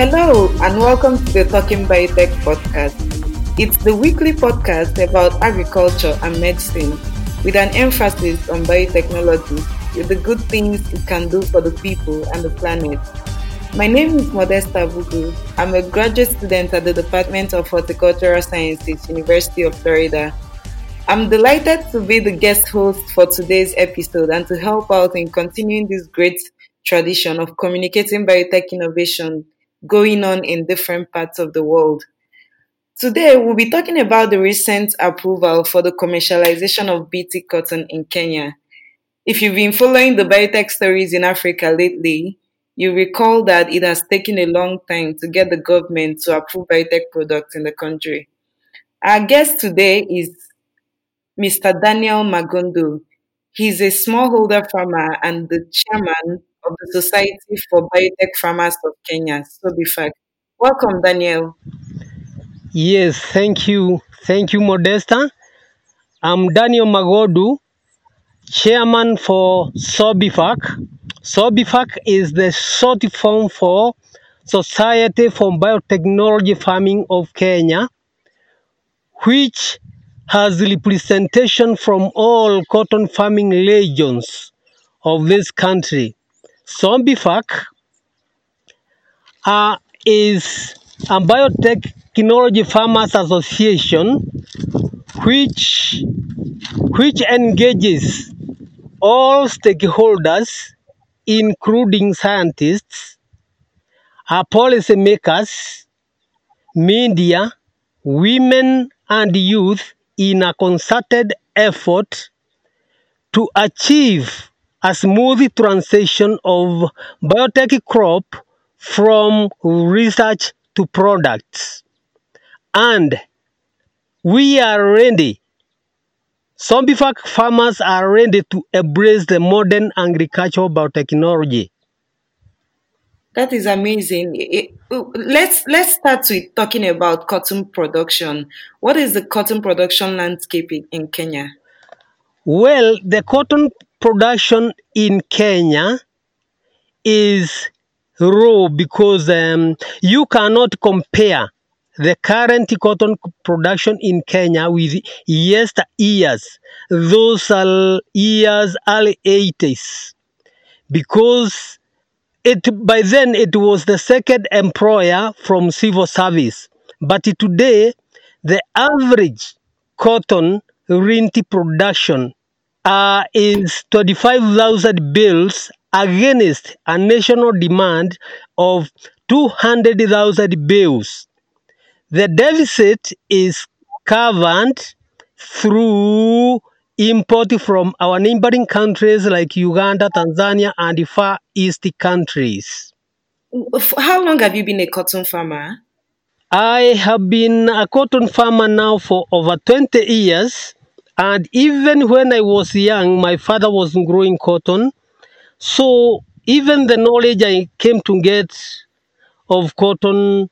Hello, and welcome to the Talking Biotech podcast. It's the weekly podcast about agriculture and medicine with an emphasis on biotechnology with the good things it can do for the people and the planet. My name is Modesta Bugu. I'm a graduate student at the Department of Horticultural Sciences, University of Florida. I'm delighted to be the guest host for today's episode and to help out in continuing this great tradition of communicating biotech innovation going on in different parts of the world. Today, we'll be talking about the recent approval for the commercialization of BT cotton in Kenya. If you've been following the biotech stories in Africa lately, you recall that it has taken a long time to get the government to approve biotech products in the country. Our guest today is Mr. Daniel Magondo. He's a smallholder farmer and the chairman of the Society for Biotech Farmers of Kenya, SOBIFAC. Welcome, Daniel. Yes, thank you. Thank you, Modesta. I'm Daniel Magodu, chairman for SOBIFAC. SOBIFAC is the short form for Society for Biotechnology Farming of Kenya, which has representation from all cotton farming regions of this country. Zombifac uh, is a biotechnology farmers association which which engages all stakeholders including scientists, uh, policymakers, media, women and youth in a concerted effort to achieve a smooth transition of biotech crop from research to products. And we are ready. Sobifac farmers are ready to embrace the modern agricultural biotechnology. That is amazing. let's let's start with talking about cotton production. What is the cotton production landscape in Kenya? Well, the cotton production in Kenya is low because um, you cannot compare the current cotton production in Kenya with yester years, those are years early 80s, because it by then it was the second employer from civil service, but today the average cotton rinty production uh, is 25,000 bales against a national demand of 200,000 bales. The deficit is covered through import from our neighboring countries like Uganda, Tanzania, and the Far East countries. How long have you been a cotton farmer? I have been a cotton farmer now for over 20 years. And even when I was young, my father was growing cotton. So even the knowledge I came to get of cotton,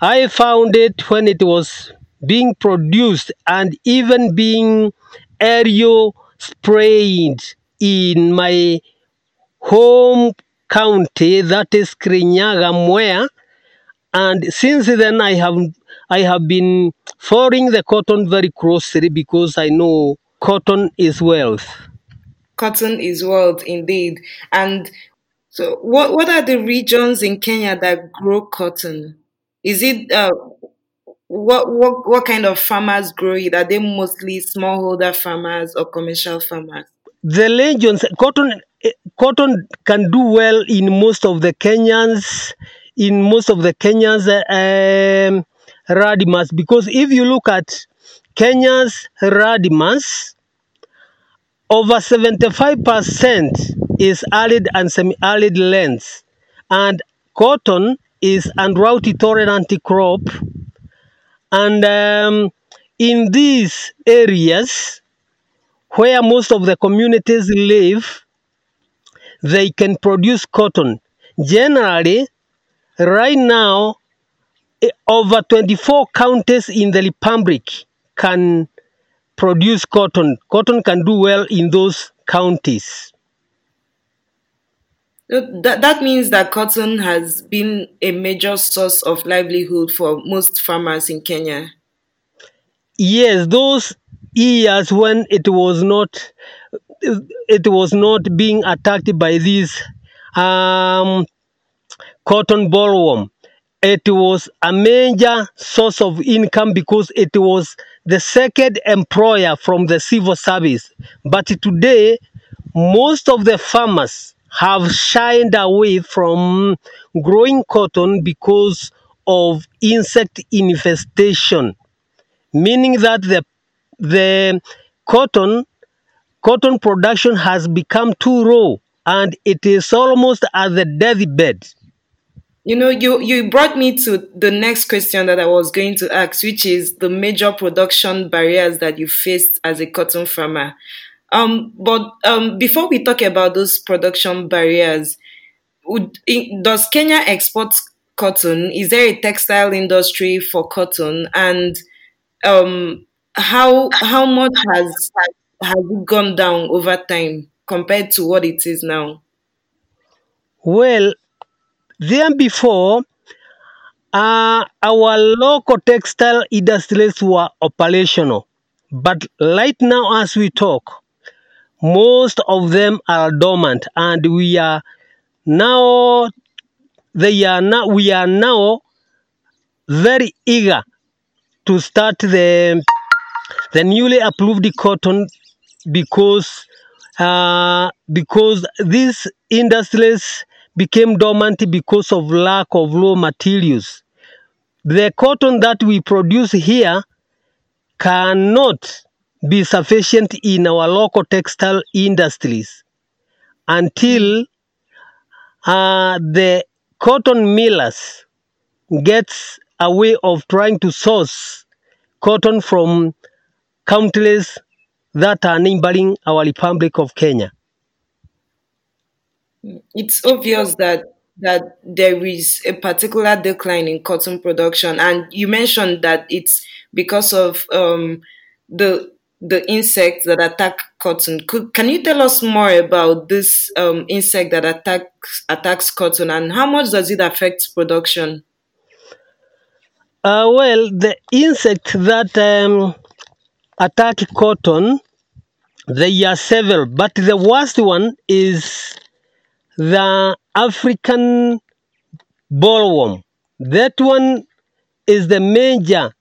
I found it when it was being produced and even being aerial sprayed in my home county, that is Kirinyaga, Mwea. And since then, I have I have been following the cotton very closely because I know cotton is wealth. Cotton is wealth indeed. And so, what what are the regions in Kenya that grow cotton? Is it uh, what what what kind of farmers grow it? Are they mostly smallholder farmers or commercial farmers? The regions cotton eh, cotton can do well in most of the Kenyans in most of the Kenyans um, Radimas because if you look at Kenya's Radimas, over 75% is arid and semi-arid lands, and cotton is drought tolerant crop. And um, in these areas where most of the communities live, they can produce cotton. Generally, right now, over 24 counties in the Republic can produce cotton. Cotton can do well in those counties. That, that means that cotton has been a major source of livelihood for most farmers in Kenya. Yes, those years when it was not it was not being attacked by this um, cotton bollworm. It was a major source of income because it was the second employer from the civil service. But today, most of the farmers have shied away from growing cotton because of insect infestation, meaning that the the cotton cotton production has become too raw and it is almost at the deathbed. You know, you, you brought me to the next question that I was going to ask, which is the major production barriers that you faced as a cotton farmer. Um, but um, before we talk about those production barriers, would, does Kenya export cotton? Is there a textile industry for cotton? And um, how how much has has it gone down over time compared to what it is now? Well, then before, uh, our local textile industries were operational. But right now, as we talk, most of them are dormant and we are now they are now we are now very eager to start the the newly approved cotton because uh, because these industries became dormant because of lack of raw materials. The cotton that we produce here cannot be sufficient in our local textile industries until uh, the cotton millers gets a way of trying to source cotton from countries that are neighboring our Republic of Kenya. It's obvious that that there is a particular decline in cotton production, and you mentioned that it's because of um, the the insect that attack cotton. Could, can you tell us more about this um, insect that attacks attacks cotton and how much does it affect production? Uh, well, the insect that um, attack cotton, there are several, but the worst one is the African bollworm. That one is the major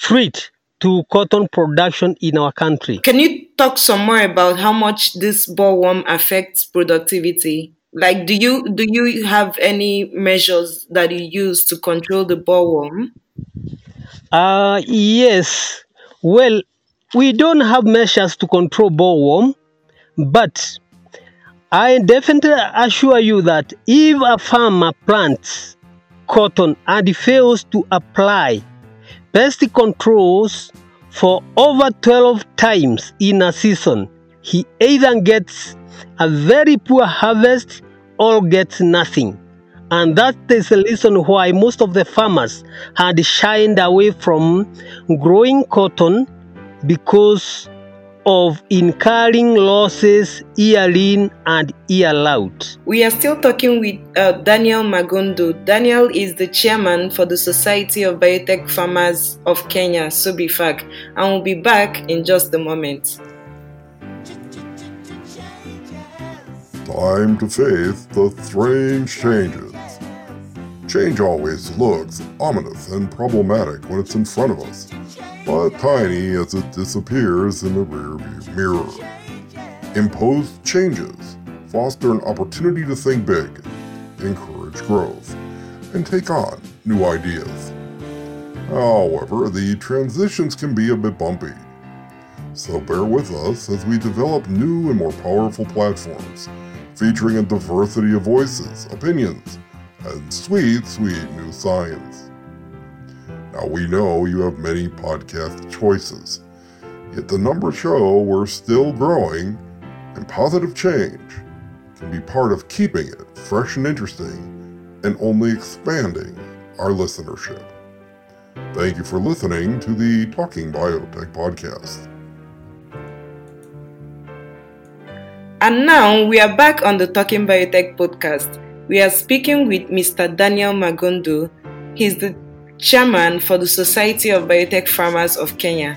threat to cotton production in our country. Can you talk some more about how much this bollworm affects productivity? Like, do you do you have any measures that you use to control the bollworm? Uh, yes. Well, we don't have measures to control bollworm, but I definitely assure you that if a farmer plants cotton and fails to apply pest controls for over 12 times in a season, he either gets a very poor harvest or gets nothing. And that is the reason why most of the farmers had shied away from growing cotton because of incurring losses year in and year out. We are still talking with uh, Daniel Magondo. Daniel is the chairman for the Society of Biotech Farmers of Kenya, SOBIFAK, and we'll be back in just a moment. Time to face the strange changes. Change always looks ominous and problematic when it's in front of us but tiny as it disappears in the rearview mirror. Imposed changes foster an opportunity to think big, encourage growth, and take on new ideas. However, the transitions can be a bit bumpy. So bear with us as we develop new and more powerful platforms featuring a diversity of voices, opinions, and sweet, sweet new science. Now we know you have many podcast choices, yet the numbers show we're still growing, and positive change can be part of keeping it fresh and interesting and only expanding our listenership. Thank you for listening to the Talking Biotech podcast. And now we are back on the Talking Biotech podcast. We are speaking with Mr. Daniel Magondo. He's the chairman for the Society of Biotech Farmers of Kenya.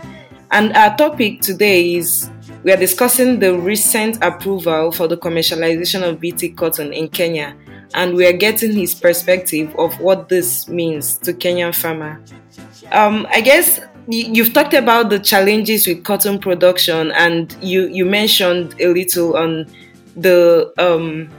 And our topic today is we are discussing the recent approval for the commercialization of BT cotton in Kenya. And we are getting his perspective of what this means to Kenyan farmer. Um, I guess you've talked about the challenges with cotton production, and you you mentioned a little on the um,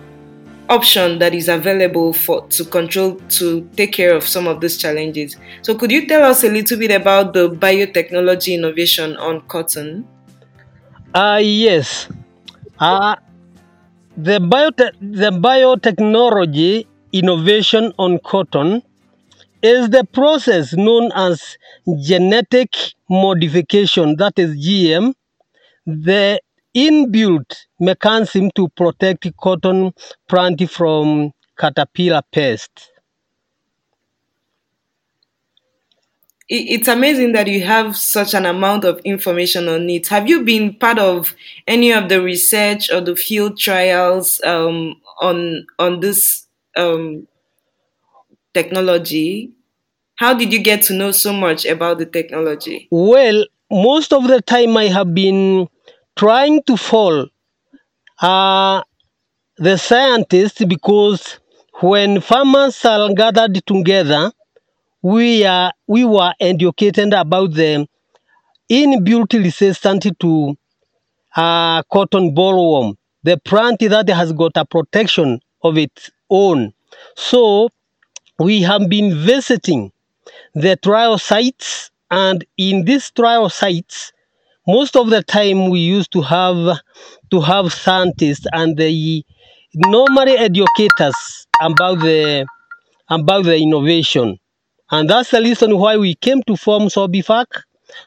option that is available for to control to take care of some of these challenges. So, could you tell us a little bit about the biotechnology innovation on cotton? Uh, yes. Uh, the, biote- the biotechnology innovation on cotton is the process known as genetic modification, that is GM, the inbuilt mechanism to protect cotton plant from caterpillar pest. It's amazing that you have such an amount of information on it. Have you been part of any of the research or the field trials um, on on this um, technology? How did you get to know so much about the technology? Well, most of the time I have been trying to follow uh, the scientists because when farmers are gathered together, we are we were educated about the inbuilt resistance to uh, cotton bollworm, the plant that has got a protection of its own. So we have been visiting the trial sites, and in these trial sites, most of the time we used to have to have scientists and the normally educators about the about the innovation. And that's the reason why we came to form SOBIFAC,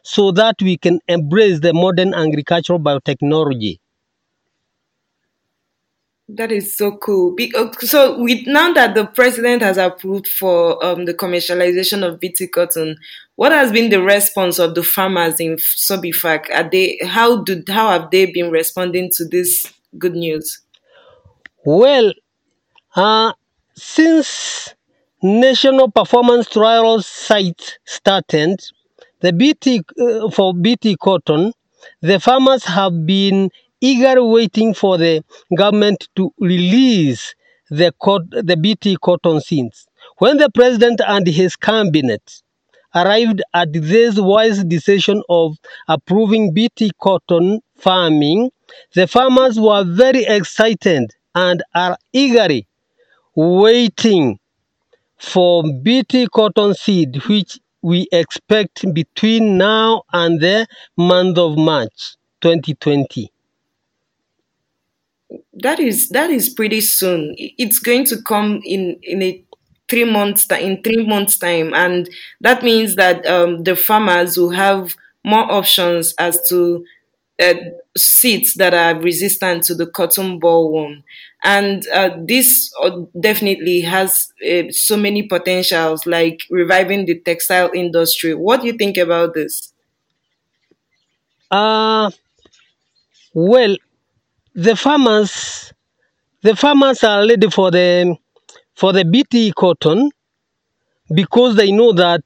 so that we can embrace the modern agricultural biotechnology. That is so cool. Uh, so, with now that the president has approved for um, the commercialization of BT cotton, what has been the response of the farmers in Sobifac? Are they how do how have they been responding to this good news? Well, uh, since national performance trials site started, the BT uh, for BT cotton, the farmers have been eagerly waiting for the government to release the, the BT cotton seeds. When the president and his cabinet arrived at this wise decision of approving BT cotton farming, the farmers were very excited and are eagerly waiting for BT cotton seed, which we expect between now and the month of March 2020 that is that is pretty soon. It's going to come in in a three months in three months time, and that means that um, the farmers will have more options as to uh, seeds that are resistant to the cotton bollworm. And uh, this uh, definitely has uh, so many potentials, like reviving the textile industry. What do you think about this? Uh, well, the farmers the farmers are ready for the for the BT cotton because they know that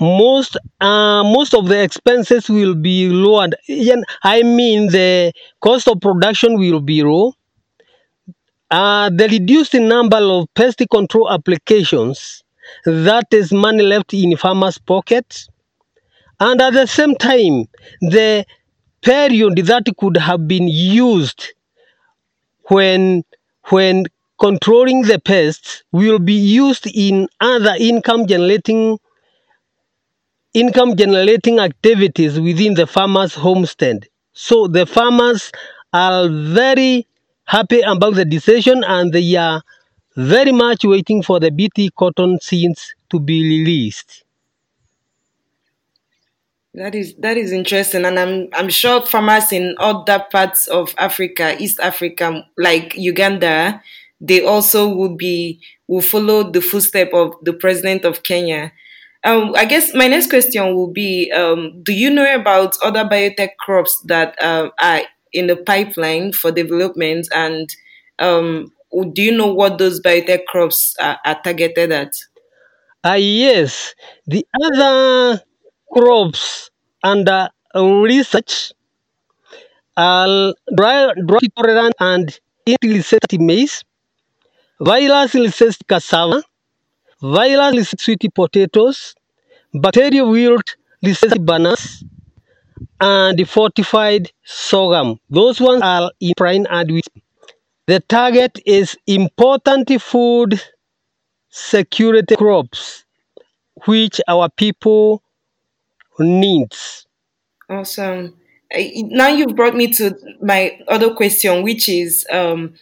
most uh, most of the expenses will be lowered. I mean the cost of production will be low. Uh, the reduced number of pest control applications that is money left in farmers' pockets. And at the same time, the period that could have been used when when controlling the pests will be used in other income generating income generating activities within the farmers' homestead. So the farmers are very happy about the decision and they are very much waiting for the BT cotton seeds to be released. That is that is interesting, and I'm I'm sure farmers in other parts of Africa, East Africa, like Uganda, they also will be will follow the footstep of the president of Kenya. Um, I guess my next question will be: um, Do you know about other biotech crops that uh, are in the pipeline for development, and um, do you know what those biotech crops are, are targeted at? Ah, yes. The other crops under uh, research are dry, dry tolerant and resistant maize, virus resistant cassava, virus resistant sweet potatoes, bacteria wilt resistant bananas, and fortified sorghum. Those ones are in prime and wheat. The target is important food security crops, which our people needs. Awesome. Now you've brought me to my other question, which is um,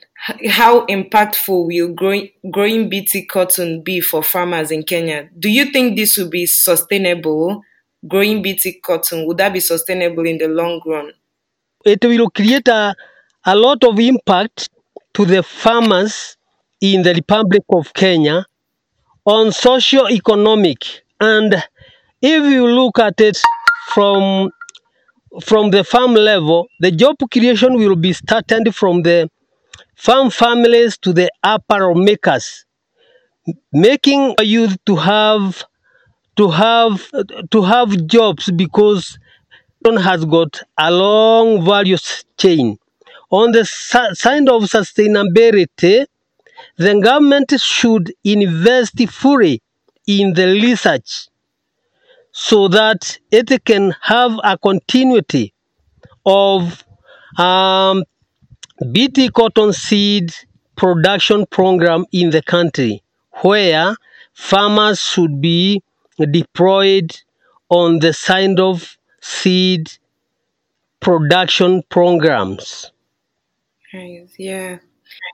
how impactful will growing, growing BT cotton be for farmers in Kenya? Do you think this will be sustainable? Growing BT cotton, would that be sustainable in the long run? It will create a, a lot of impact to the farmers in the Republic of Kenya on socio-economic and if you look at it from from the farm level, the job creation will be started from the farm families to the apparel makers, making a youth to have to have to have jobs because has got a long value chain. On the side of sustainability, the government should invest fully in the research so that it can have a continuity of um, BT cotton seed production program in the country where farmers should be deployed on the side of seed production programs. Yeah.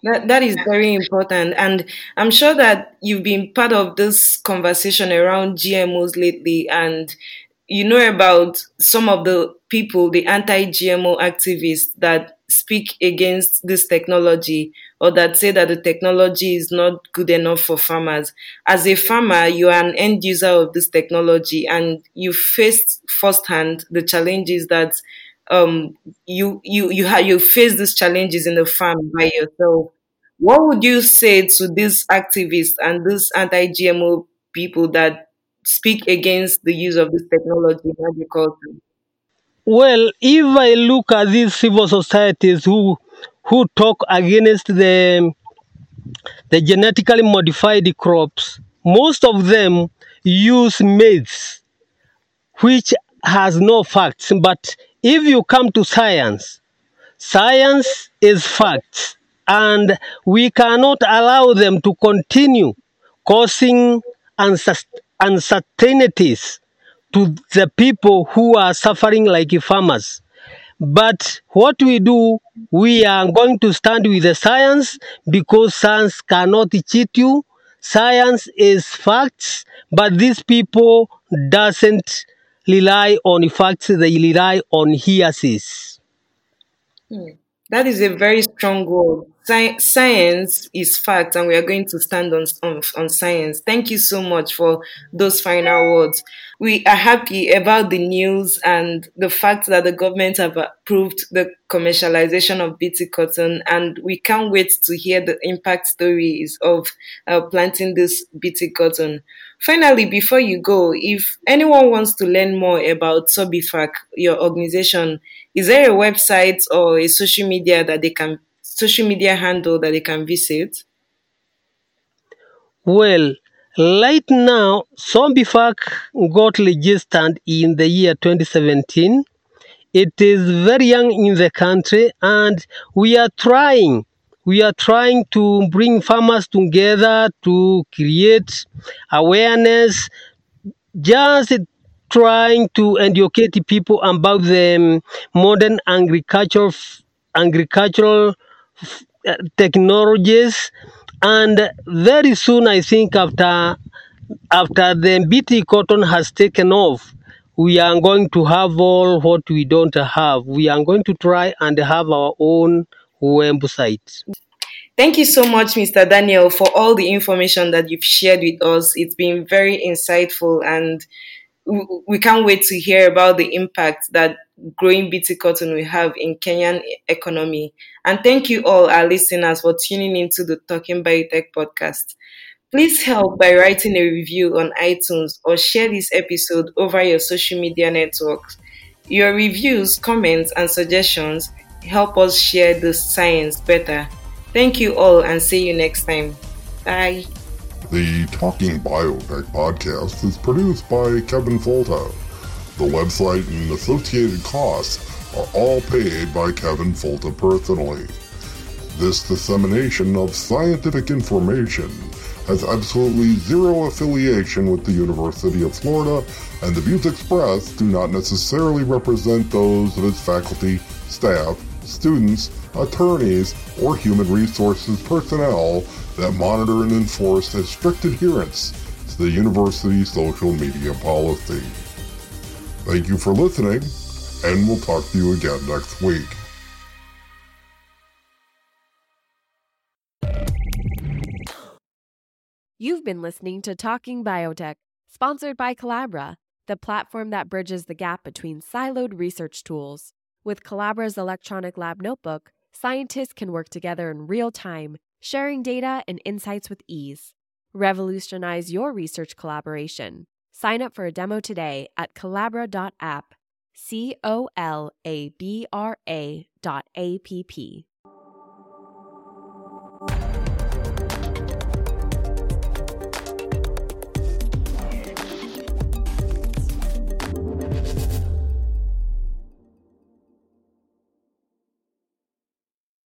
That, that is very important. And I'm sure that you've been part of this conversation around GMOs lately, and you know about some of the people, the anti GMO activists that speak against this technology or that say that the technology is not good enough for farmers. As a farmer, you are an end user of this technology and you faced firsthand the challenges that um, you you you have you face these challenges in the farm by yourself. What would you say to these activists and these anti-GMO people that speak against the use of this technology in agriculture? Well, if I look at these civil societies who who talk against the the genetically modified crops, most of them use myths, which has no facts. But if you come to science, science is facts, and we cannot allow them to continue causing uncertainties to the people who are suffering like farmers. But what we do, we are going to stand with the science because science cannot cheat you. Science is facts, but these people doesn't rely on facts, they rely on hearsays. Hmm. That is a very strong word. Sci- science is fact, and we are going to stand on, on, on science. Thank you so much for those final words. We are happy about the news and the fact that the government have approved the commercialization of BT cotton, and we can't wait to hear the impact stories of uh, planting this BT cotton. Finally, before you go, if anyone wants to learn more about Sobifac, your organization, is there a website or a social media that they can social media handle that they can visit? Well, right now, Sobifac got registered in the year 2017. It is very young in the country, and we are trying we are trying to bring farmers together to create awareness just trying to educate people about the modern agricultural agricultural technologies and very soon i think after after the bt cotton has taken off we are going to have all what we don't have we are going to try and have our own website Thank you so much, Mr. Daniel, for all the information that you've shared with us. It's been very insightful, and we can't wait to hear about the impact that growing BT cotton we have in Kenyan economy. And thank you all, our listeners, for tuning into the Talking Biotech podcast. Please help by writing a review on iTunes or share this episode over your social media networks. Your reviews, comments, and suggestions help us share the science better. Thank you all and see you next time. Bye. The Talking Biotech podcast is produced by Kevin Folta. The website and associated costs are all paid by Kevin Folta personally. This dissemination of scientific information has absolutely zero affiliation with the University of Florida, and the views expressed do not necessarily represent those of its faculty, staff, students, attorneys, or human resources personnel that monitor and enforce a strict adherence to the university's social media policy. Thank you for listening, and we'll talk to you again next week. You've been listening to Talking Biotech, sponsored by Colabra, the platform that bridges the gap between siloed research tools. With Colabra's electronic lab notebook, scientists can work together in real time, sharing data and insights with ease. Revolutionize your research collaboration. Sign up for a demo today at Colabra.app, C O L A B R A dot A P P.